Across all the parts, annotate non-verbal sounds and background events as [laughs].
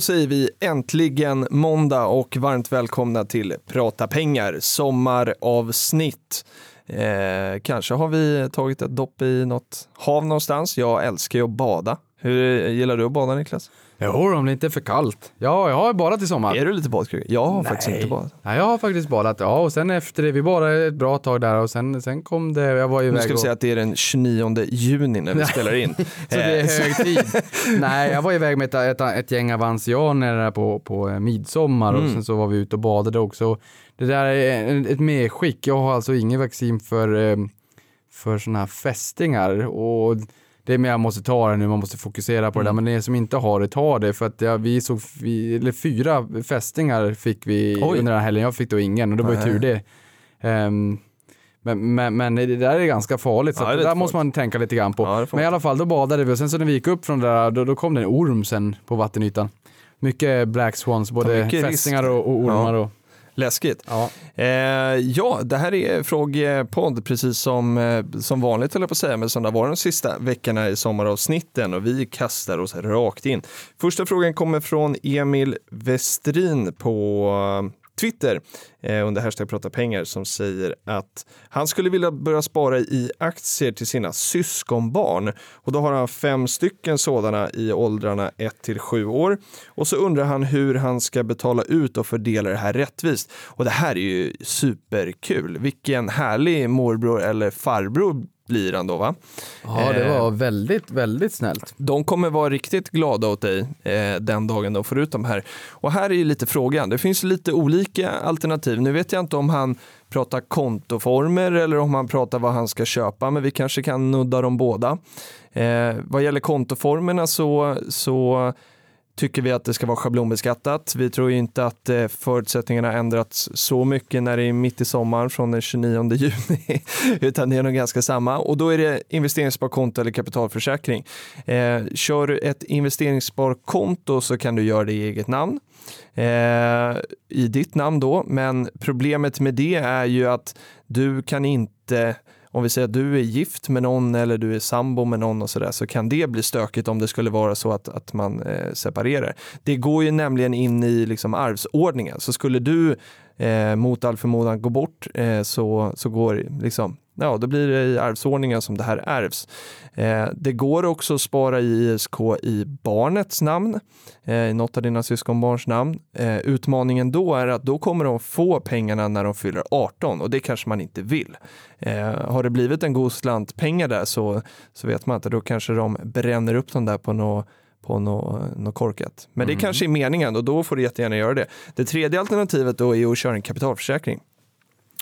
Då säger vi äntligen måndag och varmt välkomna till Prata pengar, sommaravsnitt. Eh, kanske har vi tagit ett dopp i något hav någonstans. Jag älskar ju att bada. Hur gillar du att bada Niklas? Jo, om det inte är för kallt. Ja, jag har badat i sommar. Är du lite badkruka? Jag har faktiskt inte badat. Ja, jag har faktiskt badat. Ja, och sen efter det, vi badade ett bra tag där och sen, sen kom det, jag var Nu iväg ska vi och... säga att det är den 29 juni när vi [laughs] spelar in. [laughs] Så det är Eh, hög tid. Nej, jag var iväg med ett, ett, ett gäng avansianer på, på eh, midsommar och Mm. sen så var vi ute och badade också. Det där är ett medskick. Jag har alltså ingen vaccin för, eh, för sådana här fästingar och det är mer jag måste ta det nu, man måste fokusera på det där. Men ni som inte har det, ta det. För att ja, vi såg, vi, eller fyra fästingar fick vi Oj. under den här helgen. Jag fick då ingen och det var ju tur det. Ehm, men, men, men det där är ganska farligt, så Ja, det det där lite måste man tänka lite grann på. Ja, men i alla fall, då badade vi och sen så när vi gick upp från det där, då, då kom det en orm sen på vattenytan. Mycket black swans, både mycket fästingar och, och ormar. Och, Läskigt. ja. Eh, ja, det här är frågepodd precis som, eh, som vanligt höll jag på att säga, men som det varit de sista veckorna i sommaravsnitten och vi kastar oss rakt in. Första frågan kommer från Emil Westrin på Twitter eh, under hashtag prata pengar som säger att han skulle vilja börja spara i aktier till sina syskonbarn och då har han fem stycken sådana i åldrarna 1 till 7 år och så undrar han hur han ska betala ut och fördela det här rättvist. Och det här är ju superkul. Vilken härlig morbror eller farbror blir han då va? ja, det var väldigt, väldigt snällt. De kommer vara riktigt glada åt dig eh, den dagen de får ut de här. Och här är ju lite frågan, det finns lite olika alternativ. Nu vet jag inte om han pratar kontoformer eller om han pratar vad han ska köpa, men vi kanske kan nudda dem båda. Eh, vad gäller kontoformerna så, så tycker vi att det ska vara schablonbeskattat. Vi tror ju inte att eh, förutsättningarna ändrats så mycket när det är mitt i sommaren från den 29 [laughs] juni, utan det är nog ganska samma. Och då är det investeringssparkonto eller kapitalförsäkring. Eh, kör du ett investeringssparkonto så kan du göra det i eget namn. Eh, I ditt namn då, men problemet med det är ju att du kan inte om vi säger att du är gift med någon eller du är sambo med någon och sådär så kan det bli stökigt om det skulle vara så att, att man eh, separerar. Det går ju nämligen in i liksom arvsordningen så skulle du eh, mot all förmodan gå bort eh, så, så går liksom Ja, då blir det i arvsordningen som det här ärvs. Eh, det går också att spara i ISK i barnets namn, eh, i något av dina syskonbarns namn. Eh, utmaningen då är att då kommer de få pengarna när de fyller 18 och det kanske man inte vill. Eh, har det blivit en god slant pengar där så, så vet man att då kanske de bränner upp dem där på något på något, något korkat. Men det kanske är meningen och då får du jättegärna göra det. Det tredje alternativet då är att köra en kapitalförsäkring.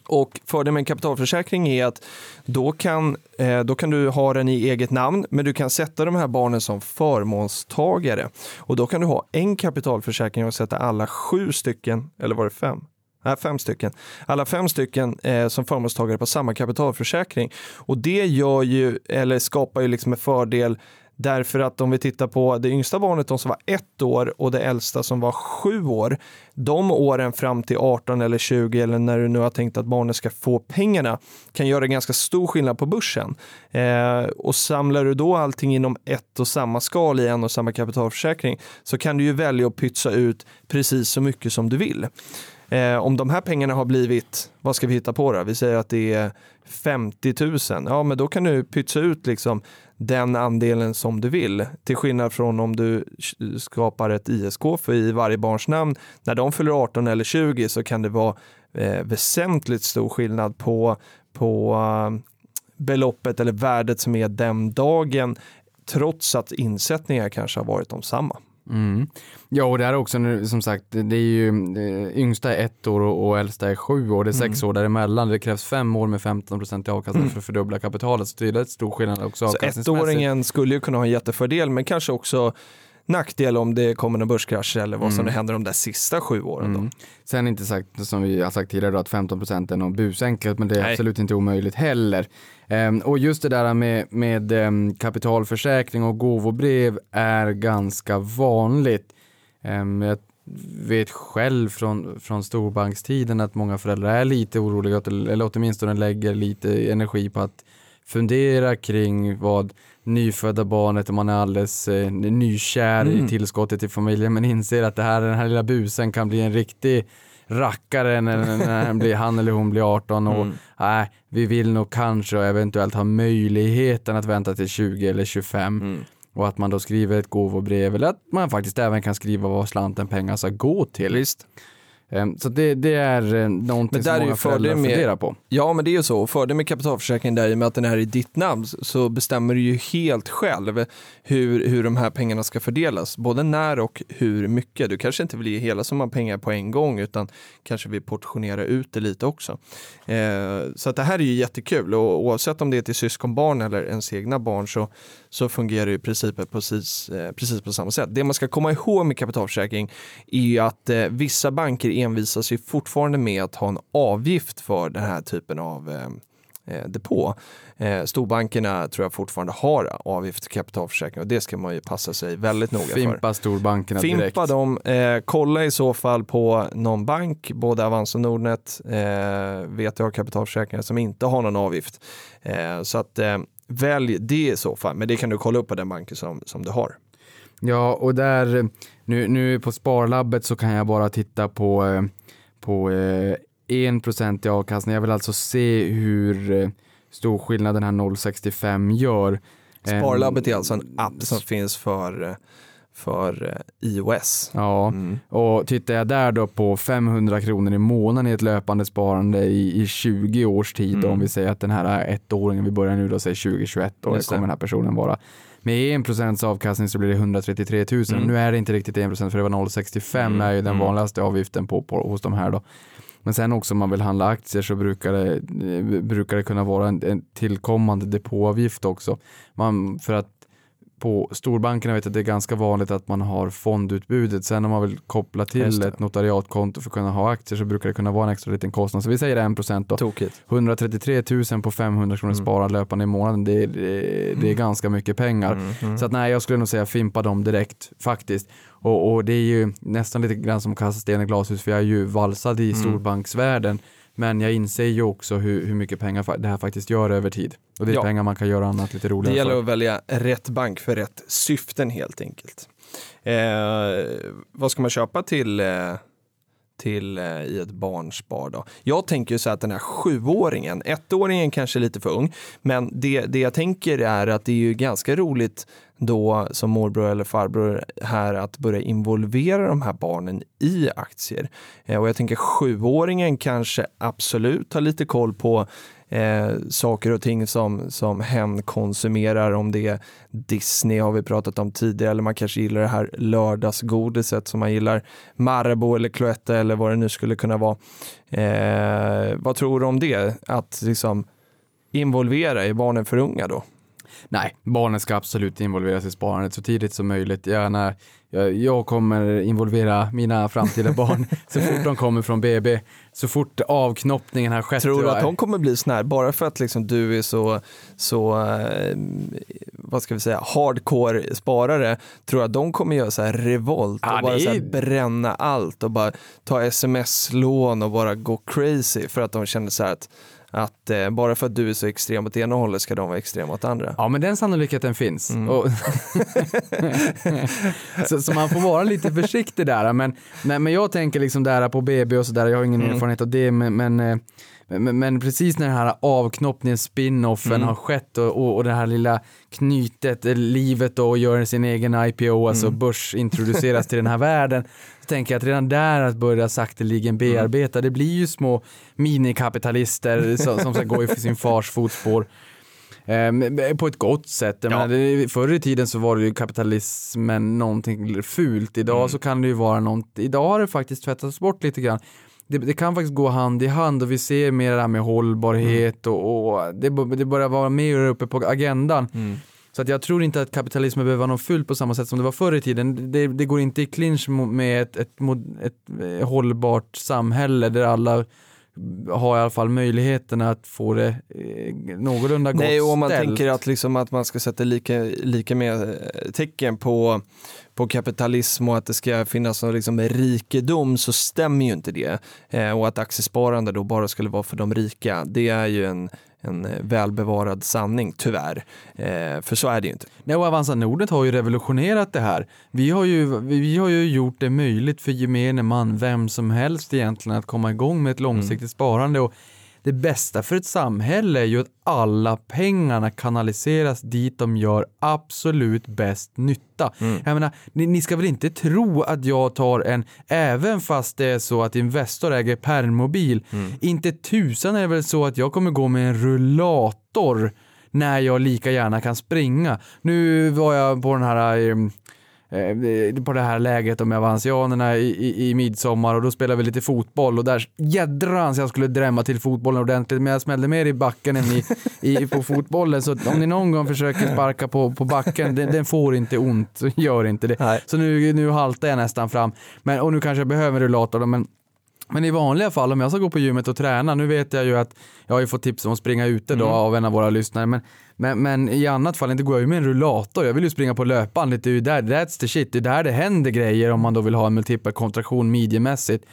Och fördelen med en kapitalförsäkring är att då kan, eh, då kan du ha den i eget namn, men du kan sätta de här barnen som förmånstagare. Och då kan du ha en kapitalförsäkring och sätta alla sju stycken, eller var det fem? Nej, fem stycken. Alla fem stycken eh, som förmånstagare på samma kapitalförsäkring. Och det gör ju, eller skapar ju liksom en fördel Därför att om vi tittar på det yngsta barnet, de som var ett år och det äldsta som var sju år, de åren fram till 18 eller 20 eller när du nu har tänkt att barnet ska få pengarna kan göra ganska stor skillnad på börsen. Eh, och samlar du då allting inom ett och samma skal i en och samma kapitalförsäkring så kan du ju välja att pytsa ut precis så mycket som du vill. Eh, om de här pengarna har blivit, vad ska vi hitta på då? Vi säger att det är 50 000. Ja, men då kan du pytsa ut liksom den andelen som du vill. Till skillnad från om du skapar ett ISK för i varje barns namn. När de fyller 18 eller 20 så kan det vara eh, väsentligt stor skillnad på, på eh, beloppet eller värdet som är den dagen trots att insättningar kanske har varit de samma. Mm. Ja, och det är också nu, som sagt, det är ju yngsta är ett år och, äldsta är sju år. Det är sex år däremellan. Det krävs fem år med 15 procent i avkastning för att fördubbla kapitalet. Så det är rätt stor skillnad också Så ettåringen skulle ju kunna ha en jättefördel men kanske också nackdel om det kommer en börskrasch eller vad som Mm. händer de där sista sju åren. Då. Mm. Sen inte sagt, som vi har sagt tidigare, då, att 15 procent är någon busenkelt, men det är Nej. absolut inte omöjligt heller. Ehm, och just det där med, med ehm, kapitalförsäkring och gåvobrev är ganska vanligt. Ehm, jag vet själv från, från storbankstiden att många föräldrar är lite oroliga, eller åtminstone lägger lite energi på att fundera kring vad nyfödda barnet, om man är alldeles eh, nykär Mm. i tillskottet till familjen, men inser att det här, den här lilla busen kan bli en riktig rackare när, när han, blir, han eller hon blir 18 och Mm. nej, vi vill nog kanske och eventuellt ha möjligheten att vänta till 20 eller 25 Mm. och att man då skriver ett gåvobrev eller att man faktiskt även kan skriva vad slanten pengar ska gå till. Visst. Ehm, Så det, det är eh, någonting Men där som många föräldrar med- funderar på. Ja, men det är ju så. Fördelen med kapitalförsäkringen där i och med att den är i ditt namn så bestämmer du ju helt själv hur, hur de här pengarna ska fördelas. Både när och hur mycket. Du kanske inte vill ge hela summan pengar på en gång utan kanske vill portionera ut det lite också. Eh, så att det här är ju jättekul och oavsett om det är till syskonbarn eller ens egna barn så, så fungerar ju principen precis, eh, precis på samma sätt. Det man ska komma ihåg med kapitalförsäkring är ju att eh, vissa banker envisas ju fortfarande med att ha en avgift för den här typen av eh, eh, depå. Eh, storbankerna tror jag fortfarande har avgift till kapitalförsäkring och det ska man ju passa sig väldigt noga för. Fimpa storbankerna direkt. Fimpa dem, eh, kolla i så fall på någon bank, både Avanza och Nordnet eh, vet jag har kapitalförsäkringar som inte har någon avgift. Eh, så att eh, välj det i så fall, men det kan du kolla upp på den banken som, som du har. Ja, och där, nu, nu på Sparlabbet så kan jag bara titta på, eh, på eh, 1% i avkastning. Jag vill alltså se hur eh, stor skillnad den här 0,65 gör. Sparlabbet är Ehm, alltså en app som finns för, för iOS. Ja, Mm. och tittar jag där då på 500 kronor i månaden i ett löpande sparande i, i 20 års tid, Mm. om vi säger att den här ettåringen, vi börjar nu då säga 2021 då, kommer den här personen vara. Med 1% avkastning så blir det 133 000. Mm. Nu är det inte riktigt 1% för det var 0,65 Mm. är ju den Mm. vanligaste avgiften på, på, hos de här då. Men sen också om man vill handla aktier så brukar det, eh, brukar det kunna vara en, en tillkommande depåavgift också. Man, för att på storbankerna vet jag att det är ganska vanligt att man har fondutbudet. Sen om man vill koppla till ett notariatkonto för att kunna ha aktier så brukar det kunna vara en extra liten kostnad. Så vi säger 1% då. Tokigt. 133 000 på 500 kronor Mm. sparad löpande i månaden. Det, är- det, är ganska mycket pengar. Mm, mm. Så att nej, jag skulle nog säga fimpa dem direkt faktiskt. Och, och det är ju nästan lite grann som att kasta sten i glashus för jag är ju valsad i Mm. storbanksvärlden. Men jag inser ju också hur, hur mycket pengar det här faktiskt gör över tid. Och det är Ja. pengar man kan göra annat lite Det roligare gäller för. att välja rätt bank för rätt syften helt enkelt. Eh, vad ska man köpa till, eh, till eh, i ett barnspar då? Jag tänker ju så här att den här sjuåringen, ettåringen kanske är lite för ung, men det, det jag tänker är att det är ju ganska roligt då som morbror eller farbror här att börja involvera de här barnen i aktier. Eh, och jag tänker sjuåringen kanske absolut har lite koll på eh, saker och ting som, som hen konsumerar, om det är Disney har vi pratat om tidigare, eller man kanske gillar det här lördagsgodiset som man gillar, Marabou eller Cloetta eller vad det nu skulle kunna vara. Eh, vad tror du om det? Att liksom involvera, är barnen för unga då? Nej, barnen ska absolut involveras i sparandet så tidigt som möjligt. Gärna, jag, jag kommer involvera mina framtida barn [laughs] så fort de kommer från BB, så fort avknoppningen har skett. Tror du att de kommer bli sån här, bara för att liksom du är så, så eh, vad ska vi säga, hardcore sparare, tror du att de kommer göra så här revolt och bara är- bränna allt och bara ta sms-lån och bara gå crazy för att de känner så här att, att eh, bara för att du är så extrem åt ena hållet ska de vara extrema åt andra. Ja, men den sannolikheten finns. Mm. Och [laughs] så, så man får vara lite försiktig där. Men, nej, men jag tänker liksom där på BB och sådär, jag har ingen Mm. erfarenhet av det, men, men, eh, men, men precis när den här avknoppningen, spin-offen Mm. har skett och, och, och det här lilla knytet, eh, livet då och gör sin egen IPO, alltså Mm. börsintroduceras till den här världen, tänker jag att redan där att börja sakteligen bearbeta, det blir ju små minikapitalister [laughs] som, som ska gå i sin fars fotspår. Ehm, på ett gott sätt. Ja. menar, förr i tiden så var det ju kapitalismen någonting fult. Idag Mm. så kan det ju vara något, idag har det faktiskt tvättats bort lite grann. Det, det kan faktiskt gå hand i hand och vi ser mer det här med hållbarhet Mm. och, och det, det börjar vara mer uppe på agendan. Mm. Så att jag tror inte att kapitalismen behöver vara något fult på samma sätt som det var förr i tiden. Det, det går inte i clinch med ett, ett, mod- ett, eh, hållbart samhälle där alla har i alla fall möjligheten att få det eh, någorlunda gott Nej, och om man ställt. tänker att, liksom att man ska sätta lika, lika med eh, tecken på, på kapitalism och att det ska finnas någon liksom rikedom så stämmer ju inte det. Eh, och att aktiesparande då bara skulle vara för de rika, det är ju en, en eh, välbevarad sanning, tyvärr. Eh, för så är det ju inte. Nej, och Avanza Nordnet har ju revolutionerat det här. Vi har, ju, vi har ju gjort det möjligt för gemene man, vem som helst egentligen, att komma igång med ett långsiktigt sparande. Och det bästa för ett samhälle är ju att alla pengarna kanaliseras dit de gör absolut bäst nytta. Jag menar, ni, ni ska väl inte tro att jag tar en, även fast det är så att Investor äger permobil, inte tusan är det väl så att jag kommer gå med en rullator när jag lika gärna kan springa. Nu var jag på den här eh, på det här läget med avansianerna i, i, i midsommar och då spelade vi lite fotboll och där jädrans jag skulle drämma till fotbollen ordentligt men jag smällde mer i backen än i, i, på fotbollen så om ni någon gång försöker sparka på, på backen, den, den får inte ont, gör inte det. Nej. Så nu, nu haltar jag nästan fram men, och nu kanske jag behöver rullator men men i vanliga fall om jag ska gå på gymmet och träna, nu vet jag ju att jag har ju fått tips om att springa ute då av en av våra lyssnare, men, men, men i annat fall inte går jag ju med en rullator. Jag vill ju springa på löpbandet, det är ju där, that's the shit, det är där det händer grejer om man då vill ha en multipel kontraktion midjemässigt.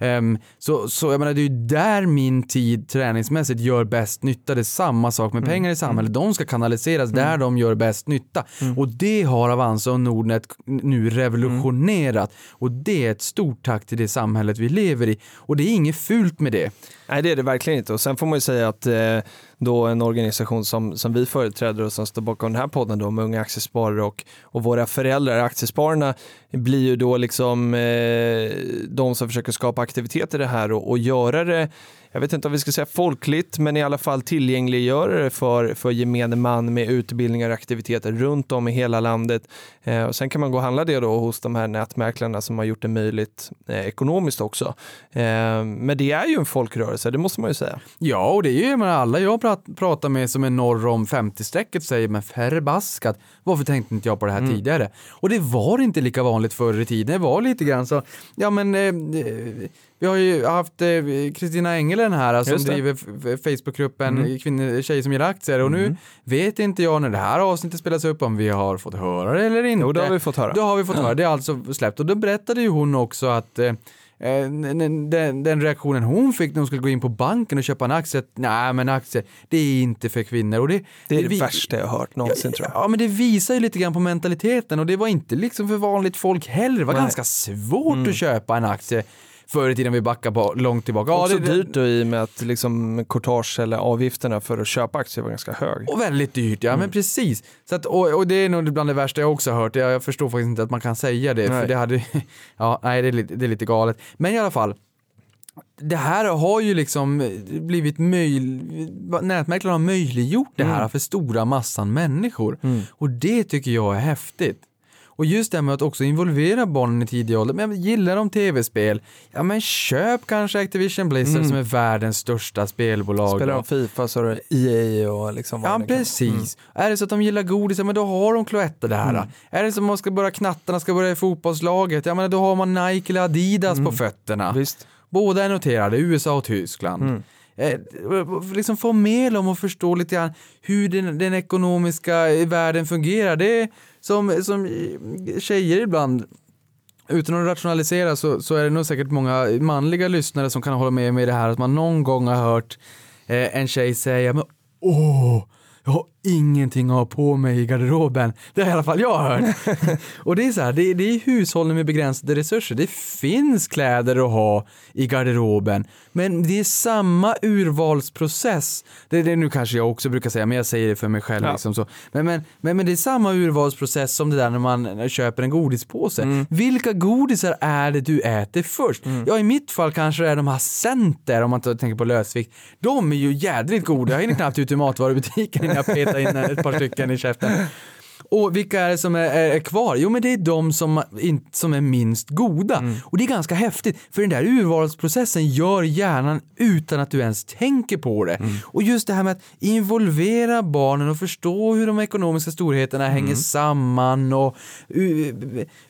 Ehm, så, så jag menar, det är ju där min tid träningsmässigt gör bäst nytta. Det är samma sak med pengar i samhället. De ska kanaliseras där de gör bäst nytta. Och det har Avanza och Nordnet nu revolutionerat. Och det är ett stort tack till det samhället vi lever i. Och det är inget fult med det. Nej, det är det verkligen inte. Och sen får man ju säga att eh, då en organisation som, som vi företräder och som står bakom den här podden då med Unga Aktiesparare och, och våra föräldrar, Aktiespararna, blir ju då liksom eh, de som försöker skapa aktivitet i det här och, och göra det jag vet inte om vi ska säga folkligt, men i alla fall tillgängliggöra det för, för gemene man med utbildningar och aktiviteter runt om i hela landet. Eh, och sen kan man gå och handla det då hos de här nätmäklarna som har gjort det möjligt eh, ekonomiskt också. Eh, men det är ju en folkrörelse, det måste man ju säga. Ja, och det är ju menar, alla jag prat, pratar med som är norr om 50-strecket säger men förbaskat, varför tänkte inte jag på det här tidigare? Och det var inte lika vanligt förr i tiden, det var lite grann så, ja men eh, vi har ju haft eh, Kristina Engelen här som det. driver f- f- Facebookgruppen kvinnor, tjejer som gillar aktier och nu vet inte jag när det här avsnittet spelas upp om vi har fått höra det eller inte. Jo, det har vi fått höra. Då har vi fått höra, det är alltså släppt och då berättade ju hon också att eh, eh, den, den, den reaktionen hon fick när hon skulle gå in på banken och köpa en aktie, att nej men aktier, det är inte för kvinnor. Och det, Det är det, vi- värsta jag har hört någonsin tror jag. Ja men det visar ju lite grann på mentaliteten och det var inte liksom för vanligt folk heller. Det var Nej. ganska svårt att köpa en aktie förr i tiden vi backar på, långt tillbaka. Ja, Också det, dyrt då i och med att liksom courtage eller avgifterna för att köpa aktier var ganska hög. Och väldigt dyrt, ja men precis. Så att, och, och det är nog bland det värsta jag också har hört. Jag, jag förstår faktiskt inte att man kan säga det, för Nej. det hade, [laughs] ja nej det är, lite, det är lite galet. Men i alla fall, det här har ju liksom blivit möjligt, nätmäklarna har möjliggjort det här för stora massan människor. Och det tycker jag är häftigt. Och just det här med att också involvera barnen i tidig ålder. Men gillar de tv-spel? Ja men köp kanske Activision Blizzard som är världens största spelbolag. Spelar de Fifa så är det EA och liksom Ja, precis. Är det så att de gillar godis, ja men då har de Cloetta det här. Är det så att man ska börja knattarna ska börja i fotbollslaget, ja men då har man Nike eller Adidas på fötterna. Visst. Båda är noterade, USA och Tyskland. Eh, liksom få med dem och förstå lite grann hur den, den ekonomiska eh, världen fungerar. Det är som, som tjejer ibland utan att rationalisera så, så är det nog säkert många manliga lyssnare som kan hålla med mig i det här att man någon gång har hört eh, en tjej säga men åh, jag har ingenting att ha på mig i garderoben. Det har i alla fall jag hört. [laughs] och det är så här, det, det är hushållen med begränsade resurser. Det finns kläder att ha i garderoben, men det är samma urvalsprocess. Det, det nu kanske jag också brukar säga, men jag säger det för mig själv. Ja. Liksom så. Men, men, men, men det är samma urvalsprocess som det där när man köper en godispåse. Vilka godisar är det du äter först? Ja, i mitt fall kanske det är de här Center, om man tänker på lösvikt. De är ju jädrigt goda. Jag hinner knappt ut ur matvarubutiken innan jag [laughs] petar in ett par stycken i käften. Och vilka är det som är, är, är kvar? Jo men det är de som, in, som är minst goda. Och det är ganska häftigt för den där urvalsprocessen gör hjärnan utan att du ens tänker på det. Och just det här med att involvera barnen och förstå hur de ekonomiska storheterna hänger samman och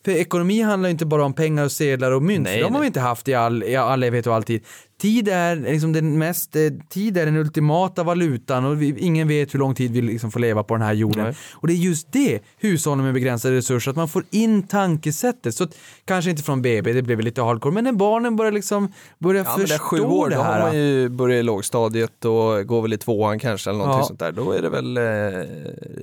för ekonomi handlar inte bara om pengar och sedlar och mynt, Nej, för de har vi inte haft i all, i all evighet och alltid. Tid är liksom den mest, eh, tid är den ultimata valutan och vi, ingen vet hur lång tid vi liksom får leva på den här jorden. Nej. Och det är just det, hushållen med begränsade resurser, att man får in tankesättet. Så att, kanske inte från BB, det blev lite hardcore, men när barnen börjar liksom börja Ja, men det förstå sju år, det då har här. man ju börjat i lågstadiet och går väl i tvåan kanske eller någonting Ja. sånt där. Då är det väl eh,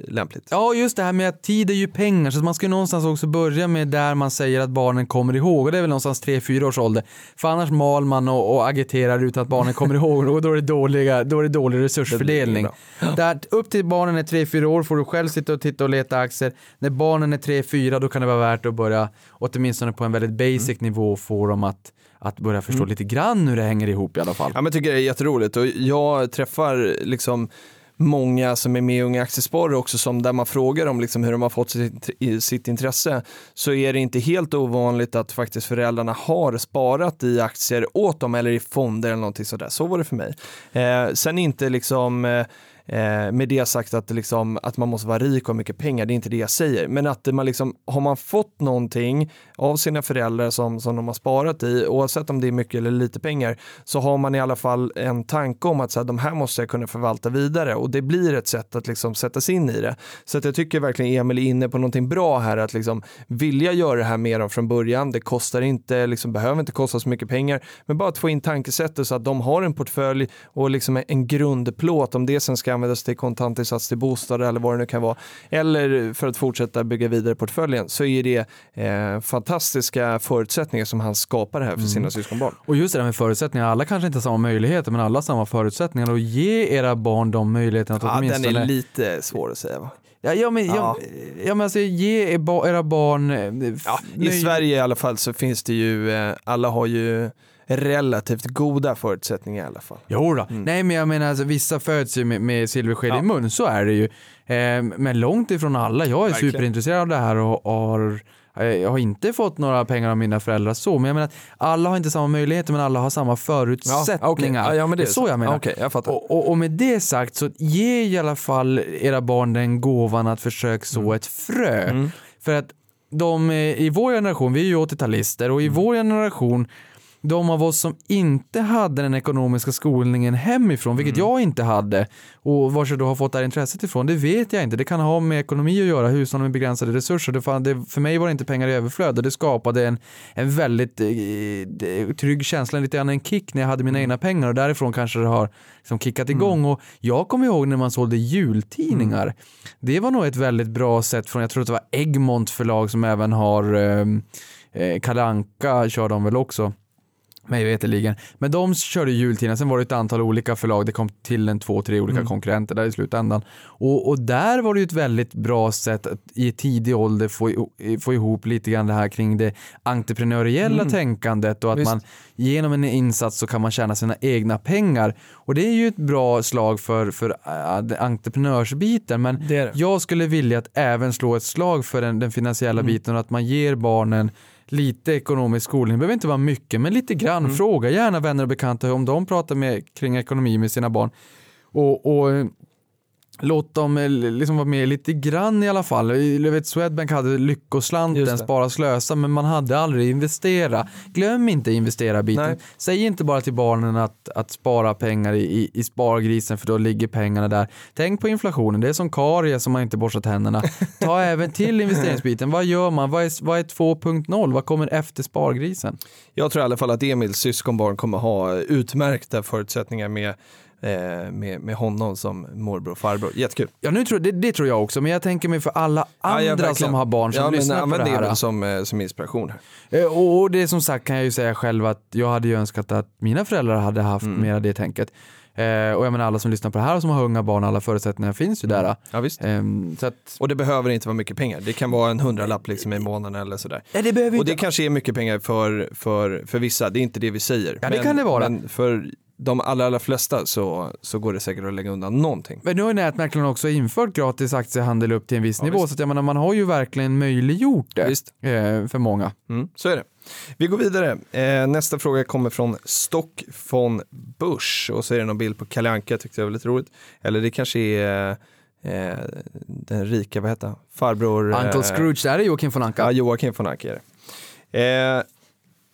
lämpligt. Ja, just det här med att tid är ju pengar, så att man ska ju någonstans också börja med där man säger att barnen kommer ihåg, och det är väl någonstans 3-4 års ålder. För annars mal man och, och agiterar utan att barnen kommer ihåg, och då är det, dåliga, då är det dålig resursfördelning. Det Där, upp till barnen är 3-4 år får du själv sitta och titta och leta aktier. När barnen är 3-4 då kan det vara värt att börja, åtminstone på en väldigt basic Mm. nivå, få dem att, att börja förstå lite grann hur det hänger ihop i alla fall. Ja, men jag tycker det är jätteroligt och jag träffar liksom många som är med i Unga Aktiesparare också som där man frågar om liksom hur de har fått sitt, sitt intresse så är det inte helt ovanligt att faktiskt föräldrarna har sparat i aktier åt dem eller i fonder eller någonting sådär. Så var det för mig. Eh, sen inte liksom eh, Eh, med det sagt att, liksom, att man måste vara rik och ha mycket pengar, det är inte det jag säger. Men att man liksom, har man fått någonting av sina föräldrar som, som de har sparat i, oavsett om det är mycket eller lite pengar, så har man i alla fall en tanke om att så här, de här måste jag kunna förvalta vidare och det blir ett sätt att liksom sätta sig in i det. Så att jag tycker verkligen Emil är inne på någonting bra här, att liksom vilja göra det här mer av från början. Det kostar inte, liksom, behöver inte kosta så mycket pengar, men bara att få in tankesättet så att de har en portfölj och liksom en grundplåt, om det sen ska användas till kontantinsats till bostad eller vad det nu kan vara, eller för att fortsätta bygga vidare portföljen, så är det eh, fantastiska förutsättningar som han skapar här för sina syskonbarn. Och just det där med förutsättningar, alla kanske inte har samma möjligheter men alla har samma förutsättningar och ge era barn de möjligheterna att Ja, den åtminstone... är lite svår att säga va? Ja, ja, men, ja. Ja. Men alltså, ge er era barn... eh, Ja, I Sverige i alla fall så finns det ju, eh, alla har ju relativt goda förutsättningar i alla fall. Jo då. Nej men jag menar alltså, vissa föds ju med, med silversked Ja. i mun, så är det ju. Eh, men långt ifrån alla. Jag är Verkligen. superintresserad av det här och har eh, jag har inte fått några pengar av mina föräldrar så, men jag menar alla har inte samma möjligheter men alla har samma förutsättningar. Ja, ja, men det det är så så. jag menar. Ja, okej, jag. Och, och, och med det sagt så ge i alla fall era barn den gåvan att försöka så Mm. ett frö. För att de eh, i vår generation, vi är ju 80-talister och i Mm. vår generation de av oss som inte hade den ekonomiska skolningen hemifrån, vilket Mm. jag inte hade, och vars jag då har fått det här intresset ifrån, det vet jag inte. Det kan ha med ekonomi att göra, hushåll med begränsade resurser. Det, fan, det, för mig var det inte pengar i överflöd och det skapade en, en väldigt eh, trygg känsla, lite grann en kick när jag hade Mm. mina egna pengar och därifrån kanske det har liksom kickat igång. Och jag kommer ihåg när man sålde jultidningar. Mm. Det var nog ett väldigt bra sätt från, jag tror att det var Egmont förlag som även har eh, eh, Kalle Anka kör de väl också mig veterligen. Men de körde jultidningar, sen var det ett antal olika förlag, det kom till en två, tre olika konkurrenter där i slutändan. Och, och där var det ju ett väldigt bra sätt att i tidig ålder få, få ihop lite grann det här kring det entreprenöriella tänkandet och att Visst. man genom en insats så kan man tjäna sina egna pengar. Och det är ju ett bra slag för, för äh, entreprenörsbiten men Det det. jag skulle vilja att även slå ett slag för den, den finansiella Mm. biten och att man ger barnen lite ekonomisk skolning. Det behöver inte vara mycket, men lite grann. Mm. Fråga gärna vänner och bekanta om de pratar med, kring ekonomi med sina barn. Och, och eh, låt dem eh, liksom vara med lite grann i alla fall. Jag vet, Swedbank hade lyckoslanten, spara slösa, men man hade aldrig investera. Glöm inte investera-biten. Nej. Säg inte bara till barnen att, att spara pengar i, i, i spargrisen för då ligger pengarna där. Tänk på inflationen, det är som karies som man inte borstar tänderna. [laughs] Ta även till investeringsbiten. Vad gör man? Vad är, vad är 2.0? Vad kommer efter spargrisen? Jag tror i alla fall att Emils syskonbarn kommer ha utmärkta förutsättningar med, eh, med, med honom som morbror och farbror. Jättekul. Ja, nu tror, det, det tror jag också, men jag tänker mig för alla andra ja, som har barn som ja, men lyssnar på använd det här. väl som, eh, som inspiration. Här. Eh, Och, och det som sagt kan jag ju säga själv att jag hade ju önskat att mina föräldrar hade haft Mm. mera det tänket. Eh, och jag menar alla som lyssnar på det här och som har unga barn, alla förutsättningar finns ju där. Ja, visst. Ehm, så att, Och det behöver inte vara mycket pengar. Det kan vara en hundralapp liksom i månaden eller sådär. ja, det behöver Och det inte... kanske är mycket pengar för, för, för vissa, det är inte det vi säger. Ja, det kan det vara. Men för de allra, allra flesta så, så går det säkert att lägga undan någonting. Men nu har ju nätmäklarna också infört gratis aktiehandel upp till en viss Ja, nivå, visst. så att jag menar, man har ju verkligen möjliggjort det Visst. eh, för många. Mm, så är det. Vi går vidare. Eh, nästa fråga kommer från Stock von Busch och så är det någon bild på Kalle Anka, tyckte jag var lite roligt. Eller det kanske är eh, den rika, vad heter han? Farbror... eh, Uncle Scrooge, där är Joakim von Anka. Ja, Joakim von Anka är det. Eh,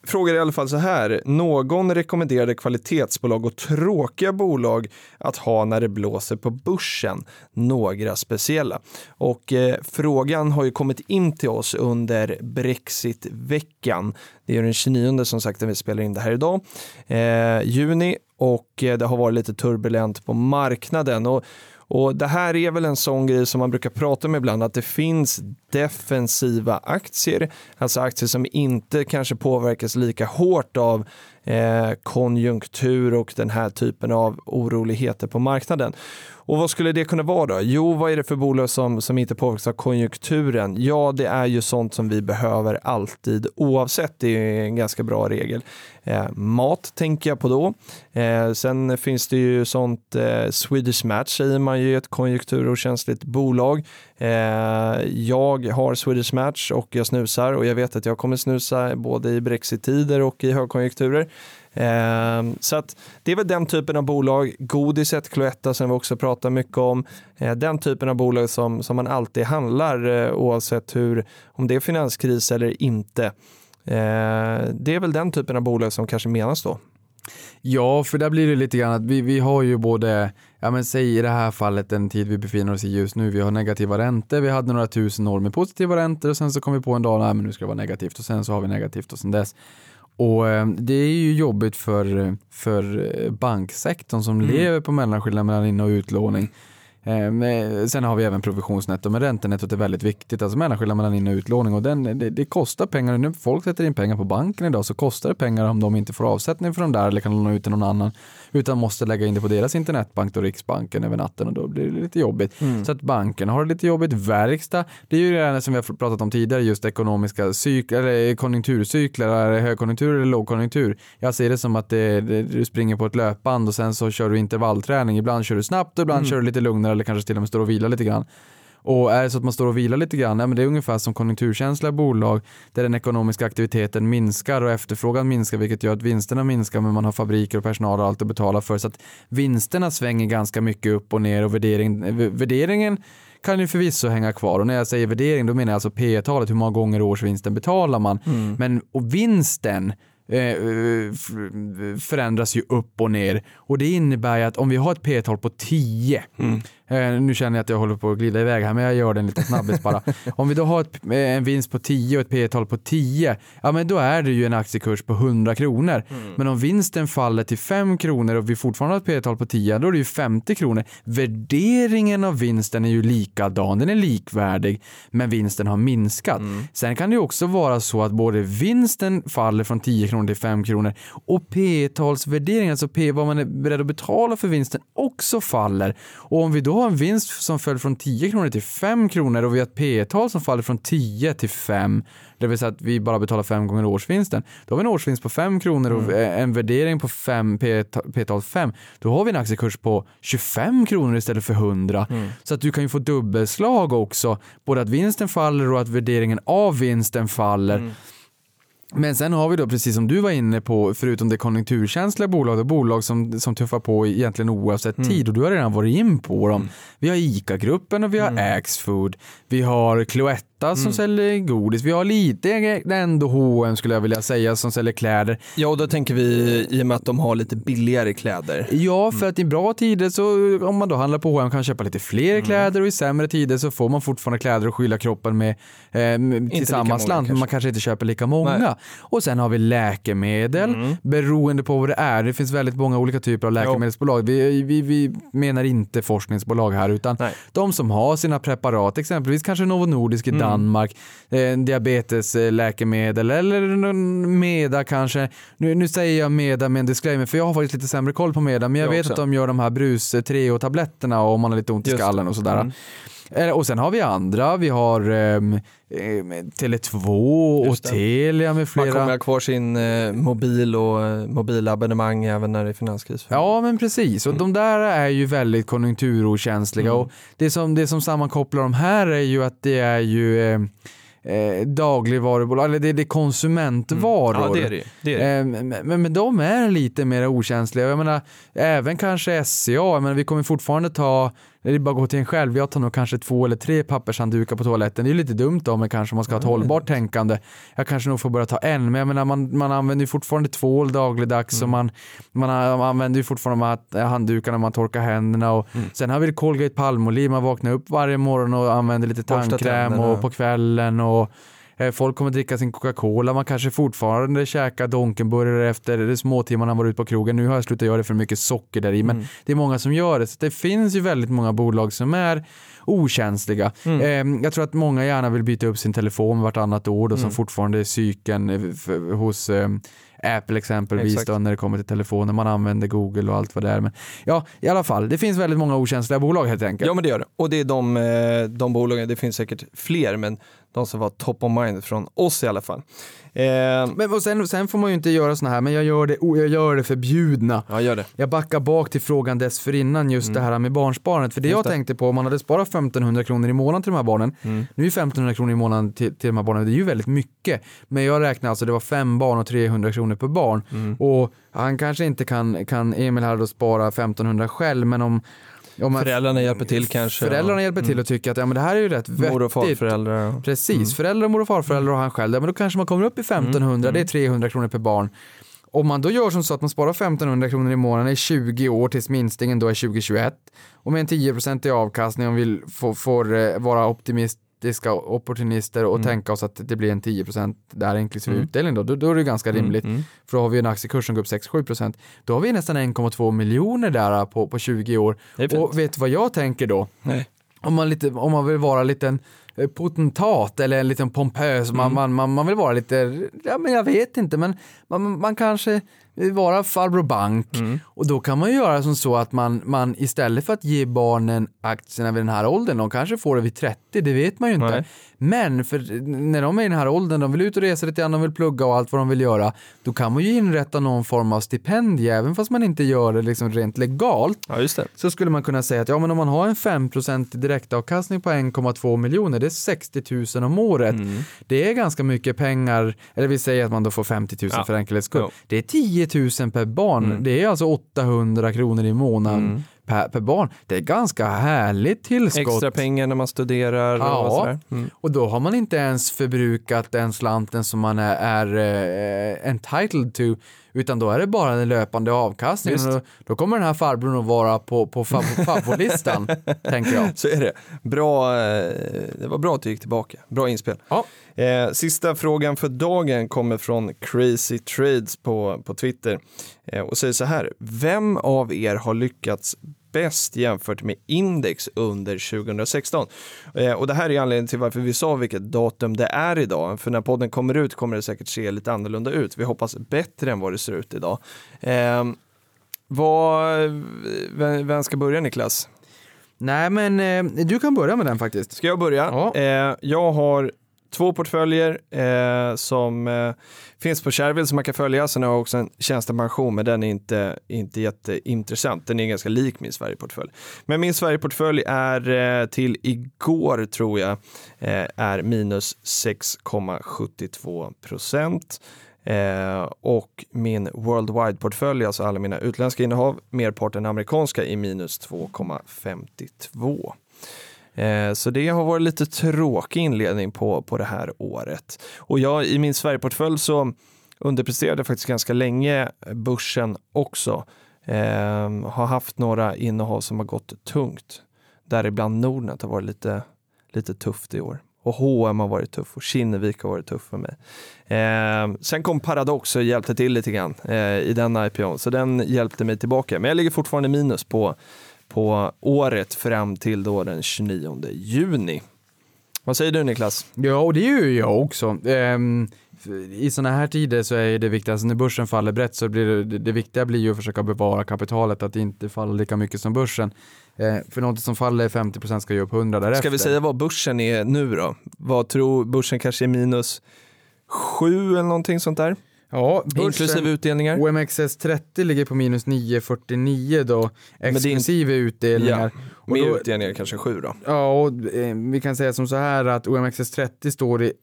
frågar i alla fall så här. Någon rekommenderade kvalitetsbolag och tråkiga bolag att ha när det blåser på börsen. Några speciella. Och eh, frågan har ju kommit in till oss under Brexit-veckan. Det är den 29 som sagt när vi spelar in det här idag. Eh, juni och eh, det har varit lite turbulent på marknaden. Och och det här är väl en sån grej som man brukar prata om ibland, att det finns defensiva aktier, alltså aktier som inte kanske påverkas lika hårt av eh, konjunktur och den här typen av oroligheter på marknaden. Och vad skulle det kunna vara då? Jo, vad är det för bolag som, som inte påverkas av konjunkturen? Ja, det är ju sånt som vi behöver alltid oavsett. Det är en ganska bra regel. Eh, mat tänker jag på då. Eh, sen finns det ju sånt, eh, Swedish Match säger man ju ett konjunkturokänsligt bolag. Eh, jag har Swedish Match och jag snusar och jag vet att jag kommer snusa både i brexit-tider och i högkonjunkturer. Eh, så att det är väl den typen av bolag, godiset, Cloetta som vi också pratar mycket om, eh, den typen av bolag som, som man alltid handlar eh, oavsett hur, om det är finanskris eller inte. Eh, det är väl den typen av bolag som kanske menas då. Ja, för där blir det lite grann att vi, vi har ju både, ja men säg i det här fallet den tid vi befinner oss i just nu, vi har negativa räntor, vi hade några tusen år med positiva räntor och sen så kom vi på en dag, nej men nu ska det vara negativt och sen så har vi negativt och sen dess. Och eh, det är ju jobbigt för, för banksektorn som lever på mellanskillnaden mellan in och utlåning. Eh, sen har vi även provisionsnetto, men räntenettot är väldigt viktigt, alltså mellanskillnaden mellan in och utlåning och den, det, det kostar pengar. Nu folk sätter in pengar på banken idag så kostar det pengar om de inte får avsättning de där eller kan låna ut till någon annan utan måste lägga in det på deras internetbank och Riksbanken över natten och då blir det lite jobbigt. Så att banken har det lite jobbigt. Verkstad, det är ju det som vi har pratat om tidigare, just ekonomiska cykler, konjunkturcykler, är det högkonjunktur eller lågkonjunktur? Jag ser det som att det, det, du springer på ett löpband och sen så kör du intervallträning. Ibland kör du snabbt och ibland kör du lite lugnare eller kanske till och med står och vilar lite grann. Och är det så att man står och vilar lite grann, ja, men det är ungefär som konjunkturkänsliga bolag där den ekonomiska aktiviteten minskar och efterfrågan minskar vilket gör att vinsterna minskar men man har fabriker och personal och allt att betala för. Så att vinsterna svänger ganska mycket upp och ner och värdering, värderingen kan ju förvisso hänga kvar. Och när jag säger värdering då menar jag alltså P-talet, hur många gånger årsvinsten betalar man. Men och vinsten eh, f- förändras ju upp och ner. Och det innebär ju att om vi har ett P-tal på 10 Eh, nu känner jag att jag håller på att glida iväg här, men jag gör den lite snabbis bara. [laughs] Om vi då har ett, eh, en vinst på 10 och ett P-tal på 10, ja men då är det ju en aktiekurs på 100 kronor. Men om vinsten faller till 5 kronor och vi fortfarande har ett P-tal på 10, då är det ju 50 kronor. Värderingen av vinsten är ju likadan, den är likvärdig, men vinsten har minskat. Sen kan det ju också vara så att både vinsten faller från 10 kronor till 5 kronor och P-talsvärderingen, alltså P, vad man är beredd att betala för vinsten, också faller. Och om vi då har en vinst som föll från 10 kronor till 5 kronor och vi har ett P-tal som faller från 10 till 5, det vill säga att vi bara betalar 5 gånger årsvinsten, då har vi en årsvinst på 5 kronor och en värdering på 5, P-tal 5, då har vi en aktiekurs på 25 kronor istället för 100. Så att du kan ju få dubbelslag också, både att vinsten faller och att värderingen av vinsten faller. Men sen har vi då, precis som du var inne på, förutom det konjunkturkänsliga bolag, det bolag som, som tuffar på egentligen oavsett tid och du har redan varit in på dem. Vi har ICA-gruppen och vi har Axfood. Vi har Cloetta som säljer godis. Vi har lite ändå H&M skulle jag vilja säga som säljer kläder. Ja, och då tänker vi i och med att de har lite billigare kläder. Ja, för att i bra tider så om man då handlar på H&M kan man köpa lite fler kläder och i sämre tider så får man fortfarande kläder och skylla kroppen med eh, till lika samma många slant men man kanske inte köper lika många. Nej. Och sen har vi läkemedel beroende på vad det är. Det finns väldigt många olika typer av läkemedelsbolag. Vi, vi, vi menar inte forskningsbolag här utan Nej. de som har sina preparat, exempelvis kanske Novo Nordisk i Danmark, eh, diabetesläkemedel eller Meda kanske. Nu, nu säger jag Meda med en disclaimer för jag har faktiskt lite sämre koll på Meda men jag, Jag vet också. att de gör de här brus Treo-tabletterna om man har lite ont i Just skallen och sådär. Mm. Eh, Och sen har vi andra, vi har eh, Tele2 och. Telia med Man flera. kommer ha kvar sin eh, mobil och eh, mobilabonnemang även när det är finanskris. Ja men precis, och Mm. de där är ju väldigt konjunkturokänsliga Mm. och det som, det som sammankopplar de här är ju att det är ju eh, eh, dagligvarubolag, eller det, det är konsumentvaror. Ja, det är det. det, är det. Eh, Men, men, de är lite mer okänsliga. Jag menar, även kanske SCA, men vi kommer fortfarande ta, det är bara att gå till en själv, jag tar nog kanske två eller tre pappershanddukar på toaletten. Det är lite dumt då, men kanske om man ska ha ett hållbart tänkande. Jag kanske nog får börja ta en, men jag menar, man, man använder ju fortfarande tvål dagligdags Mm. och man, man, använder ju fortfarande de här handdukarna man torkar händerna och Mm. sen har vi Colgate Palmolive, man vaknar upp varje morgon och använder lite tandkräm och på kvällen och eh, Folk kommer dricka sin Coca-Cola, man kanske fortfarande käkar Donkenburgare efter småtimmarna man var ute på krogen. Nu har jag slutat göra det för mycket socker där i, men Mm. det är många som gör det. Så det finns ju väldigt många bolag som är okänsliga. Mm. Eh, jag tror att många gärna vill byta upp sin telefon vartannat år då, som Mm. fortfarande är cykeln eh, hos eh, Apple exempelvis Exakt. då, när det kommer till telefoner. Man använder Google och allt vad det är. Men ja, i alla fall, det finns väldigt många okänsliga bolag helt enkelt. Ja men det gör det. Och det är de, eh, de bolagen, det finns säkert fler, men de som var top of mind från oss i alla fall. Eh, Men och sen, sen får man ju inte göra såna här, men jag gör det, oh, jag gör det förbjudna. ja, gör det. Jag backar bak till frågan dessförinnan just Mm. det här med barnsparandet. För det Just jag det. tänkte på, om man hade sparat 1500 kronor i månaden till de här barnen. Mm. Nu är 1500 kronor i månaden till, till de här barnen, det är ju väldigt mycket. Men jag räknar alltså, det var fem barn och 300 kronor per barn. Mm. Och han kanske inte kan, kan Emil här då spara 1500 själv, men om om man- Föräldrarna hjälper till kanske. Föräldrarna ja. hjälper till och tycker att ja, men det här är ju rätt vettigt. Mor och farföräldrar. Precis, Mm. föräldrar, mor och farföräldrar och han själv, ja, men då kanske man kommer upp i 1500, Mm. det är 300 kronor per barn. Om man då gör som så att man sparar 1500 kronor i månaden i 20 år tills minstingen då är 2021 och med en 10% i avkastning och vill få, får eh, vara optimistiska opportunister och Mm. tänka oss att det blir en 10% där inklusive Mm. utdelning då, då, då är det ganska rimligt. Mm. För då har vi en aktiekurs som går upp 6-7%. Då har vi nästan 1,2 miljoner där på, på 20 år. Och vet du vad jag tänker då? Nej. om man, lite, om man vill vara en liten eh, potentat eller en liten pompös, man, Mm. man, man, man vill vara lite, ja men jag vet inte, men man, man kanske vara farbror bank Mm. och då kan man göra som så att man, man istället för att ge barnen aktierna vid den här åldern, de kanske får det vid 30, det vet man ju inte. Nej. Men för när de är i den här åldern, de vill ut och resa lite grann, de vill plugga och allt vad de vill göra, då kan man ju inrätta någon form av stipendie, även fast man inte gör det liksom rent legalt Ja, just det. så skulle man kunna säga att ja, men om man har en 5% direktavkastning på 1,2 miljoner, det är 60 000 om året. Mm. Det är ganska mycket pengar, eller vi säger att man då får 50 000 Ja. för enkelhets skull. Ja. Det är 10 000 per barn, Mm. det är alltså 800 kronor i månaden Mm. per, per barn. Det är ganska härligt tillskott. Extra pengar när man studerar Ja. och sådär. Mm. Och då har man inte ens förbrukat den slanten som man är, är eh, entitled to, utan då är det bara den löpande avkastningen. Då, då kommer den här farbrorn att vara på, på fav- [laughs] favoritlistan, tänker jag. Så är det. Bra, eh, det var bra att du gick tillbaka. Bra inspel. Ja. Eh, sista frågan för dagen kommer från Crazy Trades på, på Twitter eh, och säger så här. Vem av er har lyckats bäst jämfört med index under 2016? Eh, och det här är anledningen till varför vi sa vilket datum det är idag. För när podden kommer ut kommer det säkert se lite annorlunda ut. Vi hoppas bättre än vad det ser ut idag. Eh, vad, vem, vem ska börja Niklas? Nej, men eh, du kan börja med den faktiskt. Ska jag börja? Ja. Eh, jag har två portföljer eh, som eh, finns på Shareville som man kan följa. Sen har jag också en tjänstepension, men den är inte, inte jätteintressant. Den är ganska lik min Sverigeportfölj. Men min Sverigeportfölj är eh, till igår, tror jag, eh, är minus 6,72 procent. Eh, och min worldwide-portfölj, alltså alla mina utländska innehav, merparten amerikanska, är minus 2,52. Eh, Så det har varit lite tråkig inledning på, på det här året. Och jag i min Sverigeportfölj så underpresterade jag faktiskt ganska länge börsen också. Eh, har haft några innehav som har gått tungt. Däribland Nordnet har varit lite, lite tufft i år. Och H&M har varit tuff och Kinnevik har varit tuff för mig. Eh, sen kom Paradox och hjälpte till lite grann eh, i den IPO, så den hjälpte mig tillbaka. Men jag ligger fortfarande minus på på året fram till då den 29 juni. Vad säger du Niklas? Ja, och det gör ju jag också. Ehm, i sådana här tider så är det viktigt, alltså när börsen faller brett så blir det, det viktiga blir ju att försöka bevara kapitalet, att det inte faller lika mycket som börsen. Eh, för något som faller 50% ska ju upp 100 därefter. Ska vi säga vad börsen är nu då? Vad tror börsen kanske är minus 7 eller någonting sånt där? Ja, Inklusive utdelningar? OMXS30 ligger på minus 9,49 då, exklusive utdelningar. Och Med då- utdelningar kanske 7 då? Ja, och eh, vi kan säga som så här att OMXS30 står i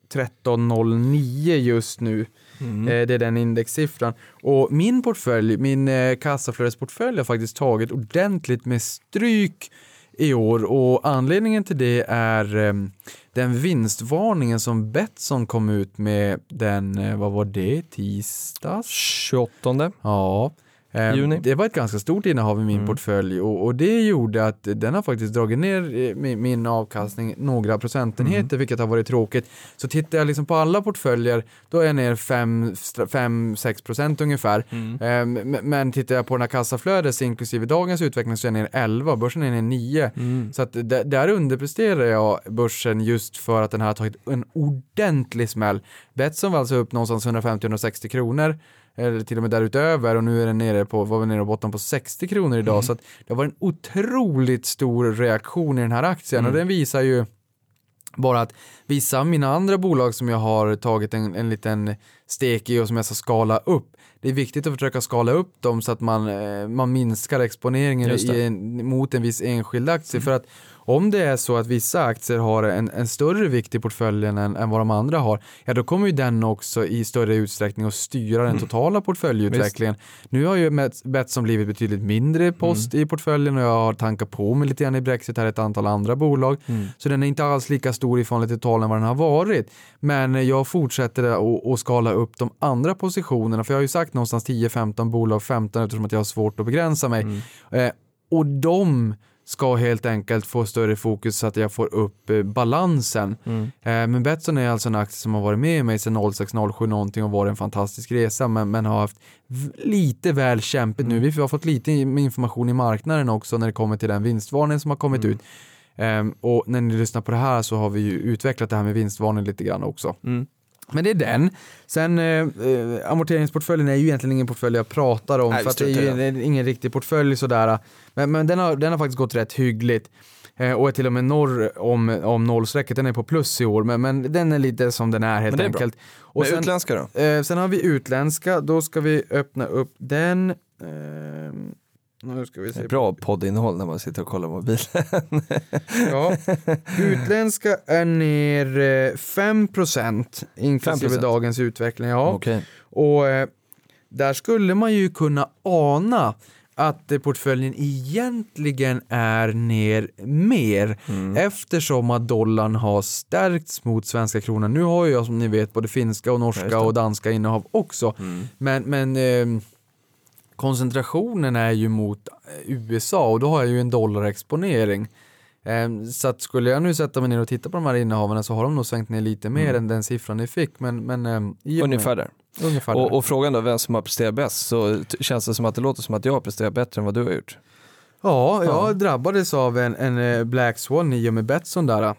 1309 just nu. Mm. Eh, det är den indexsiffran. Och min portfölj, min eh, kassaflödesportfölj har faktiskt tagit ordentligt med stryk i år och anledningen till det är eh, den vinstvarningen som Betsson kom ut med den, eh, vad var det, tisdags? 28. Ja. Eh, Juni. Det var ett ganska stort innehav i min Mm. portfölj och, och det gjorde att den har faktiskt dragit ner eh, min, min avkastning några procentenheter Mm. vilket har varit tråkigt. Så tittar jag liksom på alla portföljer då är jag ner 5-6 procent ungefär. Mm. Eh, men- tittar jag på den här kassaflödet inklusive dagens utveckling så är jag ner 11 börsen är ner 9. Mm. Så att där underpresterar jag börsen just för att den här har tagit en ordentlig smäll. Betsson var alltså upp någonstans 150-160 kronor eller till och med därutöver och nu är den nere på, var vi nere på botten på 60 kronor idag Mm. så att det var en otroligt stor reaktion i den här aktien och Mm. den visar ju bara att vissa av mina andra bolag som jag har tagit en, en liten stek i och som jag ska skala upp det är viktigt att försöka skala upp dem så att man, eh, man minskar exponeringen i mot en viss enskild aktie. För att om det är så att vissa aktier har en, en större vikt i portföljen än, än vad de andra har, ja då kommer ju den också i större utsträckning att styra den totala portföljutvecklingen. Nu har ju Betsson blivit betydligt mindre post i portföljen och jag har tankat på mig lite grann i Brexit här ett antal andra bolag. Mm. Så den är inte alls lika stor i förhållande till totalen vad den har varit. Men jag fortsätter att, att skala upp de andra positionerna, för jag har ju sagt någonstans 10-15 bolag, 15 eftersom att jag har svårt att begränsa mig. Mm. Eh, och de ska helt enkelt få större fokus så att jag får upp eh, balansen. Mm. Eh, men Betsson är alltså en aktie som har varit med mig sedan 06-07 någonting och varit en fantastisk resa men, men har haft lite väl kämpigt nu. Vi har fått lite information i marknaden också när det kommer till den vinstvarningen som har kommit Mm. ut. Ehm, och när ni lyssnar på det här så har vi ju utvecklat det här med vinstvarning lite grann också. Men det är den. Sen eh, eh, amorteringsportföljen är ju egentligen ingen portfölj jag pratar om Nej, för det är ju det. en, ingen riktig portfölj sådär. Men, men den, har, den har faktiskt gått rätt hyggligt. Eh, och är till och med norr om, om nollstrecket, den är på plus i år, men, men den är lite som den är helt Men är bra. enkelt. Och Men sen, utländska då? eh, sen har vi utländska, då ska vi öppna upp den. Ehm, nu ska vi se. Bra poddinnehåll när man sitter och kollar mobilen. [laughs] Ja. Utländska är ner eh, 5% inklusive 5%. dagens utveckling. Ja. Okej. Och eh, där skulle man ju kunna ana att eh, portföljen egentligen är ner mer Mm. eftersom att dollarn har stärkts mot svenska kronan. Nu har ju jag som ni vet både finska och norska och danska innehav också. Mm. Men, men eh, koncentrationen är ju mot eh, USA och då har jag ju en dollarexponering. Eh, så att skulle jag nu sätta mig ner och titta på de här innehaven så har de nog svängt ner lite mer Mm. än den siffran ni fick. Men, men eh, med- Ungefär där. ungefär Och, där. och frågan då, vem som har presterat bäst, så känns det som att det låter som att jag har presterat bättre än vad du har gjort. Ja, jag Ja. drabbades av en, en eh, Black Swan i och med Betsson där.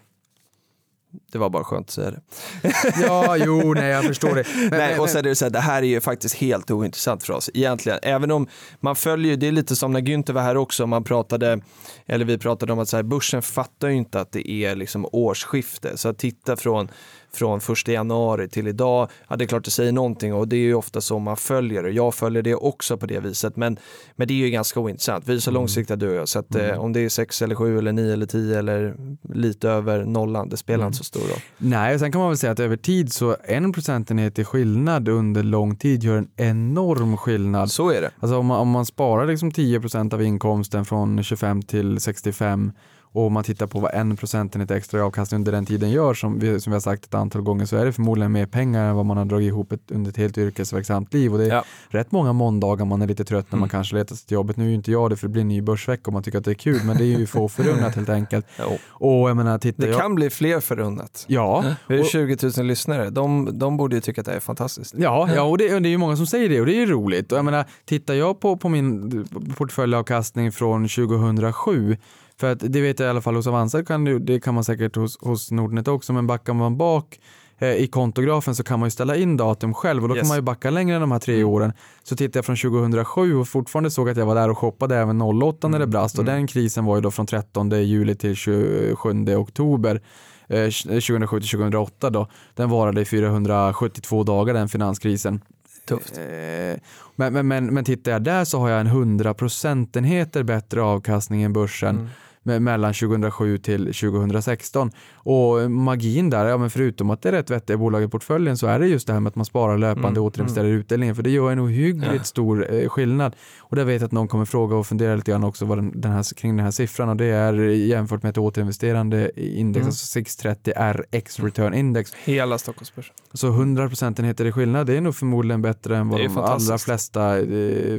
Det var bara skönt att säga det. [laughs] Ja, jo, nej, jag förstår det. Men, Nej, och så är det så här, det här är ju faktiskt helt ointressant för oss egentligen. Även om man följer, det är lite som när Günther var här också, man pratade, eller vi pratade om att så här, börsen fattar ju inte att det är liksom årsskifte. Så att titta från, från första januari till idag, ja det är klart det säger någonting och det är ju ofta så man följer det. Jag följer det också på det viset, men, men det är ju ganska ointressant. Vi är så långsiktiga du och jag, så att eh, om det är 6 eller 7 eller 9 eller 10 eller lite över nollan, det spelar inte så stor roll. nej, sen kan man väl säga att över tid så en procentenhet i skillnad under lång tid gör en enorm skillnad. Så är det. Alltså om man, om man sparar liksom 10% av inkomsten från 25 till 65 och om man tittar på vad en procentenhet extra i avkastning under den tiden gör som vi, som vi har sagt ett antal gånger så är det förmodligen mer pengar än vad man har dragit ihop ett, under ett helt yrkesverksamt liv och det är Ja. rätt många måndagar man är lite trött när man Mm. kanske letar sig till jobbet. Nu är ju inte jag det för det blir en ny börsvecka och man tycker att det är kul men det är ju få förunnat helt enkelt. [laughs] Jo. Och jag menar tittar Det jag... kan bli fler förunnat. Ja, [laughs] Vi har och- 20 000 lyssnare, de, de borde ju tycka att det är fantastiskt. Ja, ja och, det, och det är ju många som säger det och det är ju roligt. Och jag menar, tittar jag på, på min portföljavkastning från 2007 för att det vet jag i alla fall hos Avanza, kan det, det kan man säkert hos, hos Nordnet också, men backar man bak eh, i kontografen så kan man ju ställa in datum själv och då Yes. kan man ju backa längre än de här tre Mm. åren. Så tittade jag från 2007 och fortfarande såg att jag var där och shoppade även 08 när det Mm. brast och Mm. den krisen var ju då från 13 juli till 27 oktober. eh, 2007 till 2008 då. Den varade i 472 dagar den finanskrisen. Tufft. Eh, Men, men, men, men tittar jag där så har jag en 100 procentenheter bättre avkastning än börsen Mm. Mellan 2007 till 2016. Och magin där, ja, men förutom att det är rätt vettiga bolag i portföljen så är det just det här med att man sparar löpande Mm, och återinvesterar i utdelningen för det gör en ohyggligt Ja. stor eh, skillnad. Och där vet jag att någon kommer fråga och fundera lite grann också vad den, den här, kring den här siffran och det är jämfört med ett återinvesterande index, Mm. alltså 630 RX Return Index. Hela Stockholmsbörsen. Så 100 procentenheter i skillnad, det är nog förmodligen bättre än vad de allra flesta eh,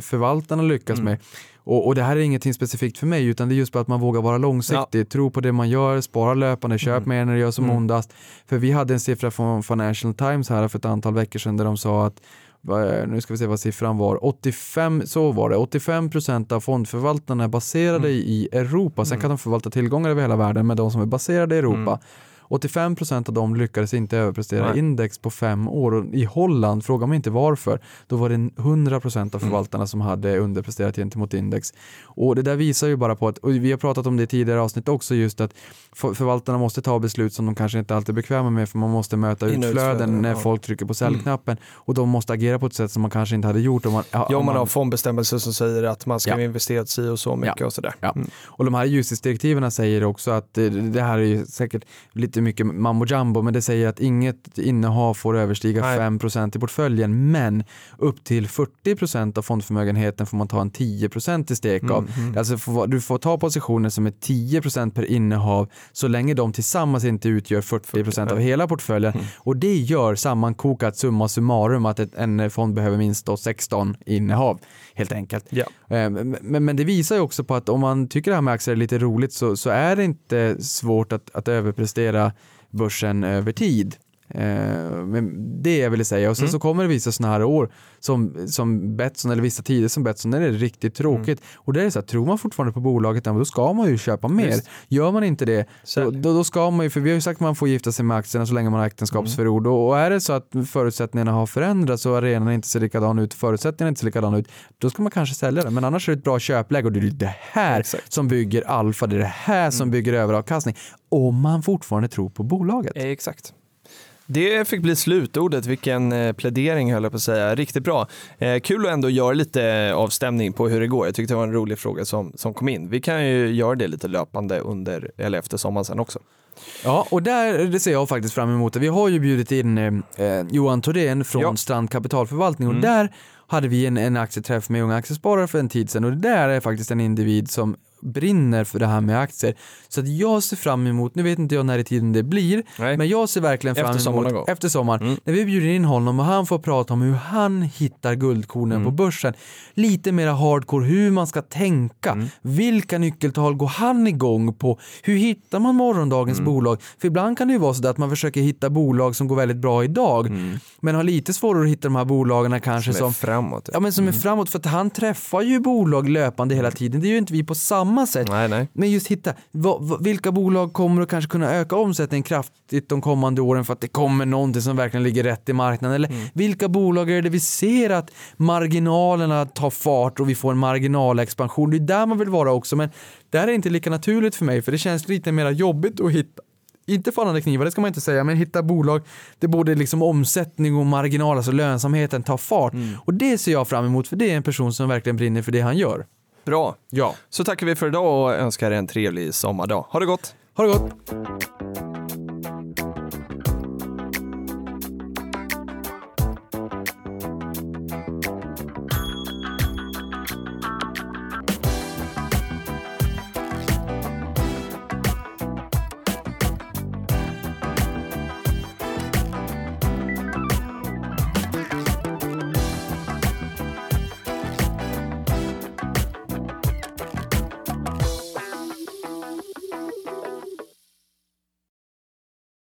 förvaltarna lyckas Mm. med. Och, och det här är ingenting specifikt för mig utan det är just på att man vågar vara långsiktig, tro på det man gör, spara löpande, köp Mm. mer när det gör som Mm. ondast. För vi hade en siffra från Financial Times här för ett antal veckor sedan där de sa att nu ska vi se vad siffran var, 85, så var det, 85% av fondförvaltarna är baserade Mm. i Europa, sen Mm. kan de förvalta tillgångar över hela världen, men de som är baserade i Europa Mm. 85% av dem lyckades inte överprestera Nej. index på fem år och i Holland, fråga mig inte varför, då var det 100% av Mm. förvaltarna som hade underpresterat gentemot index. Och det där visar ju bara på att, och vi har pratat om det i tidigare avsnitt också, just att för- förvaltarna måste ta beslut som de kanske inte alltid är bekväma med för man måste möta utflöden utflöden, när ja. Mm. folk trycker på säljknappen och de måste agera på ett sätt som man kanske inte hade gjort om man, Ja, om man har fondbestämmelser som säger att man ska Ja. investera si och så mycket Ja. och sådär. Ja. Mm. Och de här ljusdirektiven säger också att det här är ju säkert lite mycket mambo jumbo men det säger att inget innehav får överstiga Nej. 5% i portföljen men upp till 40% av fondförmögenheten får man ta en 10% i stek av. Mm, mm. Alltså du får ta positioner som är 10% per innehav så länge de tillsammans inte utgör 40% av hela portföljen. Mm. Och det gör sammankokat summa summarum att en fond behöver minst då 16 innehav helt enkelt. Ja. Eh, Men, men- men det visar ju också på att om man tycker det här med aktier är lite roligt så, så är det inte svårt att, att överprestera börsen över tid. Eh, men det jag ville säga och sen Mm. så kommer det vissa sådana här år som, som Betsson eller vissa tider som Betsson när det är riktigt tråkigt och det är så att tror man fortfarande på bolaget då ska man ju köpa mer. Visst. Gör man inte det då, då, då ska man ju, för vi har ju sagt att man får gifta sig med aktierna så länge man har äktenskapsförord och, och är det så att förutsättningarna har förändrats och arenan inte ser likadan ut, förutsättningarna inte ser likadana ut, då ska man kanske sälja den. Men annars är det ett bra köpläge och det är det här Exakt. som bygger alfa, det är det här som bygger överavkastning. Om man fortfarande tror på bolaget. Exakt. Det fick bli slutordet, vilken eh, plädering höll jag på att säga. Riktigt bra. Eh, kul att ändå göra lite avstämning på hur det går. Jag tyckte det var en rolig fråga som, som kom in. Vi kan ju göra det lite löpande under eller efter sommaren sen också. Ja, och där det ser jag faktiskt fram emot. Vi har ju bjudit in eh, eh, Johan Thordén från Ja. Strand Kapitalförvaltning och Mm. där hade vi en, en aktieträff med unga aktiesparare för en tid sedan och det där är faktiskt en individ som brinner för det här med aktier. Så att jag ser fram emot, nu vet inte jag när i tiden det blir, Nej. men jag ser verkligen fram Efter emot sommaren någon gång. efter sommaren, Mm. när vi bjuder in honom och han får prata om hur han hittar guldkornen Mm. på börsen. Lite mera hardcore, hur man ska tänka. Mm. Vilka nyckeltal går han igång på? Hur hittar man morgondagens Mm. bolag? För ibland kan det ju vara så att man försöker hitta bolag som går väldigt bra idag, men har lite svårare att hitta de här bolagen kanske Mm. Som är som framåt. Ja men som är framåt för att han träffar ju bolag löpande hela tiden. Det är ju inte vi på samma sätt. Nej, nej. Men just hitta, vad, vad, vilka bolag kommer att kanske kunna öka omsättningen kraftigt de kommande åren för att det kommer någonting som verkligen ligger rätt i marknaden? Eller Mm. vilka bolag är det vi ser att marginalerna tar fart och vi får en marginalexpansion? Det är där man vill vara också, men det här är inte lika naturligt för mig för det känns lite mer jobbigt att hitta inte fallande knivar, det ska man inte säga, men hitta bolag där både liksom omsättning och marginal, alltså lönsamheten, tar fart. Mm. Och det ser jag fram emot, för det är en person som verkligen brinner för det han gör. Bra. Ja. Så tackar vi för idag och önskar en trevlig sommardag. Ha det gott! Ha det gott!